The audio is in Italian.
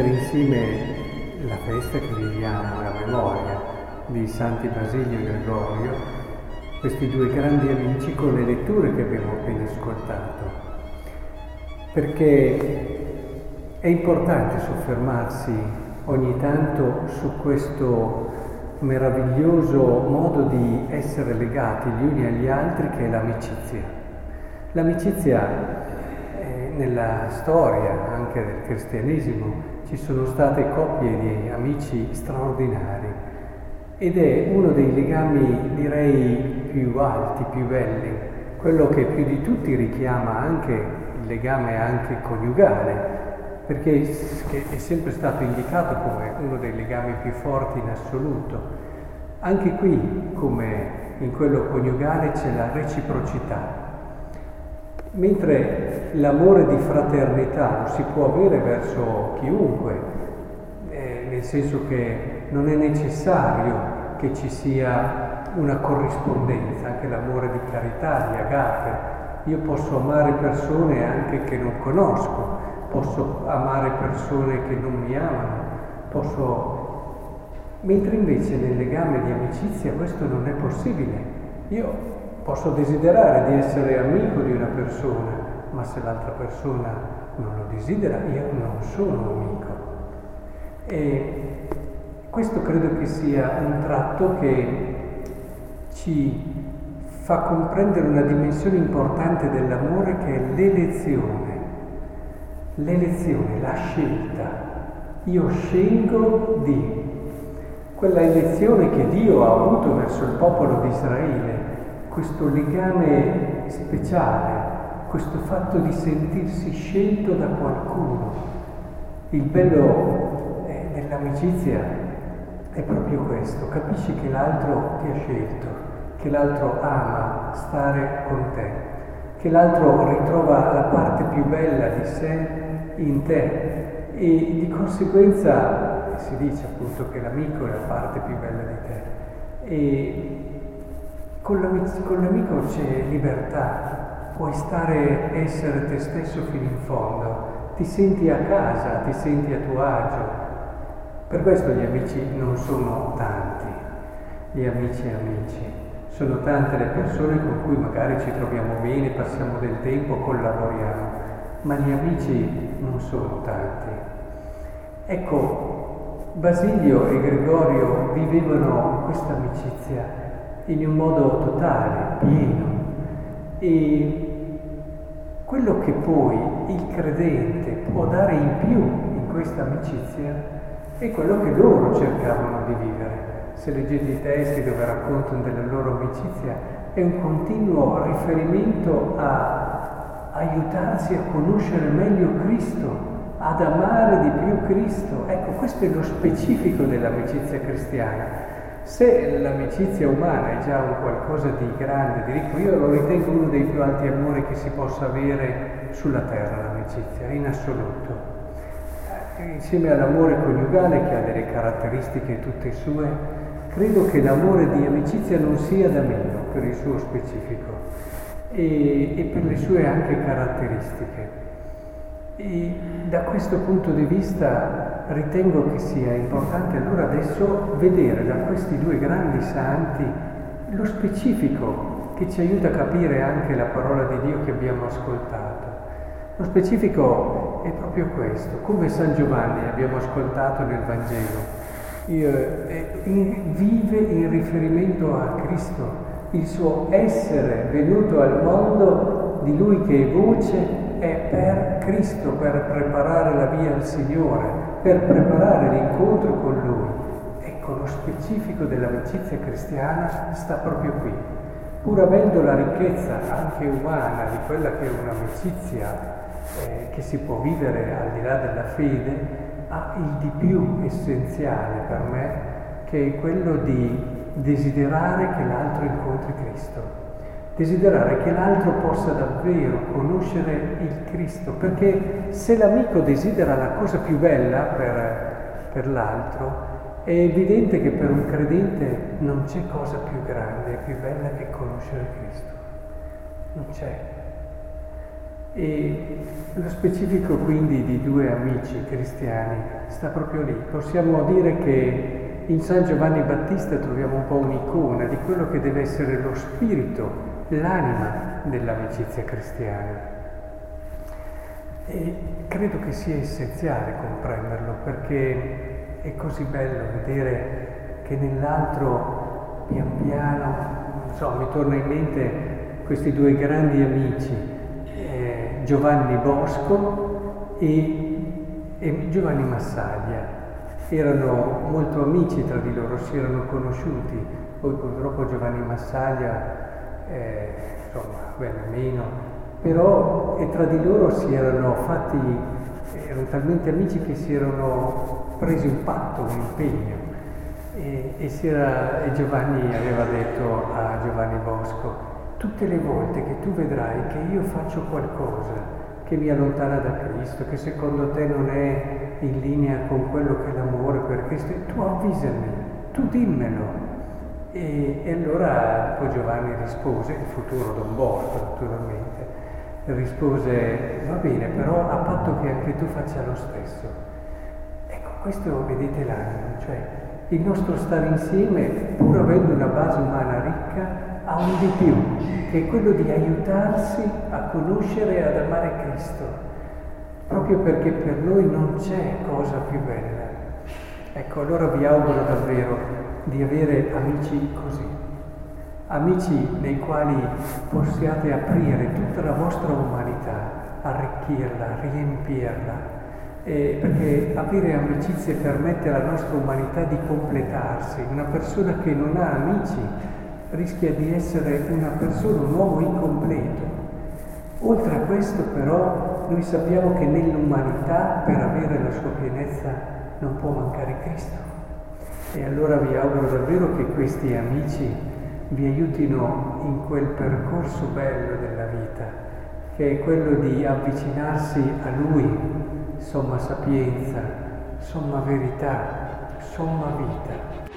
mettere insieme la festa che viviamo, la memoria di Santi Basilio e Gregorio, questi due grandi amici con le letture che abbiamo appena ascoltato, perché è importante soffermarsi ogni tanto su questo meraviglioso modo di essere legati gli uni agli altri che è l'amicizia. L'amicizia eh, nella storia anche del cristianesimo ci sono state coppie di amici straordinari ed è uno dei legami direi più alti, più belli, quello che più di tutti richiama anche il legame anche coniugale, perché è sempre stato indicato come uno dei legami più forti in assoluto. Anche qui, come in quello coniugale, c'è la reciprocità. Mentre l'amore di fraternità lo si può avere verso chiunque, eh, nel senso che non è necessario che ci sia una corrispondenza, anche l'amore di carità, di agape. Io posso amare persone anche che non conosco, posso amare persone che non mi amano, posso... Mentre invece nel legame di amicizia questo non è possibile. Io posso desiderare di essere amico di una persona, ma se l'altra persona non lo desidera, io non sono amico. E questo credo che sia un tratto che ci fa comprendere una dimensione importante dell'amore che è l'elezione l'elezione, la scelta. Io scelgo di quella elezione che Dio ha avuto verso il popolo di Israele, questo legame speciale, questo fatto di sentirsi scelto da qualcuno. Il bello eh, dell'amicizia è proprio questo, capisci che l'altro ti ha scelto, che l'altro ama stare con te che l'altro ritrova la parte più bella di sé in te. E di conseguenza si dice appunto che l'amico è la parte più bella di te. E con l'amico, con l'amico c'è libertà, puoi stare, essere te stesso fino in fondo, ti senti a casa, ti senti a tuo agio. Per questo gli amici non sono tanti, gli amici amici. Sono tante le persone con cui magari ci troviamo bene, passiamo del tempo, collaboriamo, ma gli amici non sono tanti. Ecco, Basilio e Gregorio vivevano questa amicizia in un modo totale, pieno. E quello che poi il credente può dare in più in questa amicizia è quello che loro cercavano di vivere se leggete i testi dove raccontano della loro amicizia, è un continuo riferimento a aiutarsi a conoscere meglio Cristo, ad amare di più Cristo. Ecco, questo è lo specifico dell'amicizia cristiana. Se l'amicizia umana è già un qualcosa di grande, di ricco, io lo ritengo uno dei più alti amori che si possa avere sulla terra, l'amicizia, in assoluto. Insieme all'amore coniugale che ha delle caratteristiche tutte sue, Credo che l'amore di amicizia non sia da meno per il suo specifico e, e per le sue anche caratteristiche. E da questo punto di vista ritengo che sia importante allora adesso vedere da questi due grandi santi lo specifico che ci aiuta a capire anche la parola di Dio che abbiamo ascoltato. Lo specifico è proprio questo, come San Giovanni abbiamo ascoltato nel Vangelo vive in riferimento a Cristo, il suo essere venuto al mondo di Lui che è voce è per Cristo, per preparare la via al Signore, per preparare l'incontro con Lui. Ecco, lo specifico dell'amicizia cristiana sta proprio qui. Pur avendo la ricchezza anche umana di quella che è un'amicizia eh, che si può vivere al di là della fede, ha il di più essenziale per me, che è quello di desiderare che l'altro incontri Cristo, desiderare che l'altro possa davvero conoscere il Cristo, perché se l'amico desidera la cosa più bella per, per l'altro, è evidente che per un credente non c'è cosa più grande più bella che conoscere Cristo. Non c'è. E lo specifico quindi di due amici cristiani sta proprio lì. Possiamo dire che in San Giovanni Battista troviamo un po' un'icona di quello che deve essere lo spirito, l'anima dell'amicizia cristiana. E credo che sia essenziale comprenderlo perché è così bello vedere che nell'altro pian piano, non so, mi torna in mente questi due grandi amici, eh, Giovanni Bosco e, e Giovanni Massaglia. Erano molto amici tra di loro, si erano conosciuti, poi purtroppo Giovanni Massaglia, eh, insomma, venne meno, però e tra di loro si erano fatti, erano talmente amici che si erano presi un patto, un impegno. E, e, era, e, Giovanni aveva detto a Giovanni Bosco, tutte le volte che tu vedrai che io faccio qualcosa che mi allontana da Cristo, che secondo te non è in linea con quello che è l'amore per Cristo, tu avvisami, tu dimmelo. E, e allora poi Giovanni rispose, il futuro Don Bosco naturalmente, rispose, va bene, però a patto che anche tu faccia lo stesso. Ecco, questo vedete l'anima, cioè il nostro stare insieme, pur avendo una base umana ricca, ha un di più, che è quello di aiutarsi a conoscere e ad amare Cristo, proprio perché per noi non c'è cosa più bella. Ecco, allora vi auguro davvero di avere amici così, amici nei quali possiate aprire tutta la vostra umanità, arricchirla, riempirla eh, perché avere amicizie permette alla nostra umanità di completarsi. Una persona che non ha amici rischia di essere una persona, un uomo incompleto. Oltre a questo però noi sappiamo che nell'umanità per avere la sua pienezza non può mancare Cristo. E allora vi auguro davvero che questi amici vi aiutino in quel percorso bello della vita, che è quello di avvicinarsi a Lui somma sapienza, somma verità, somma vita.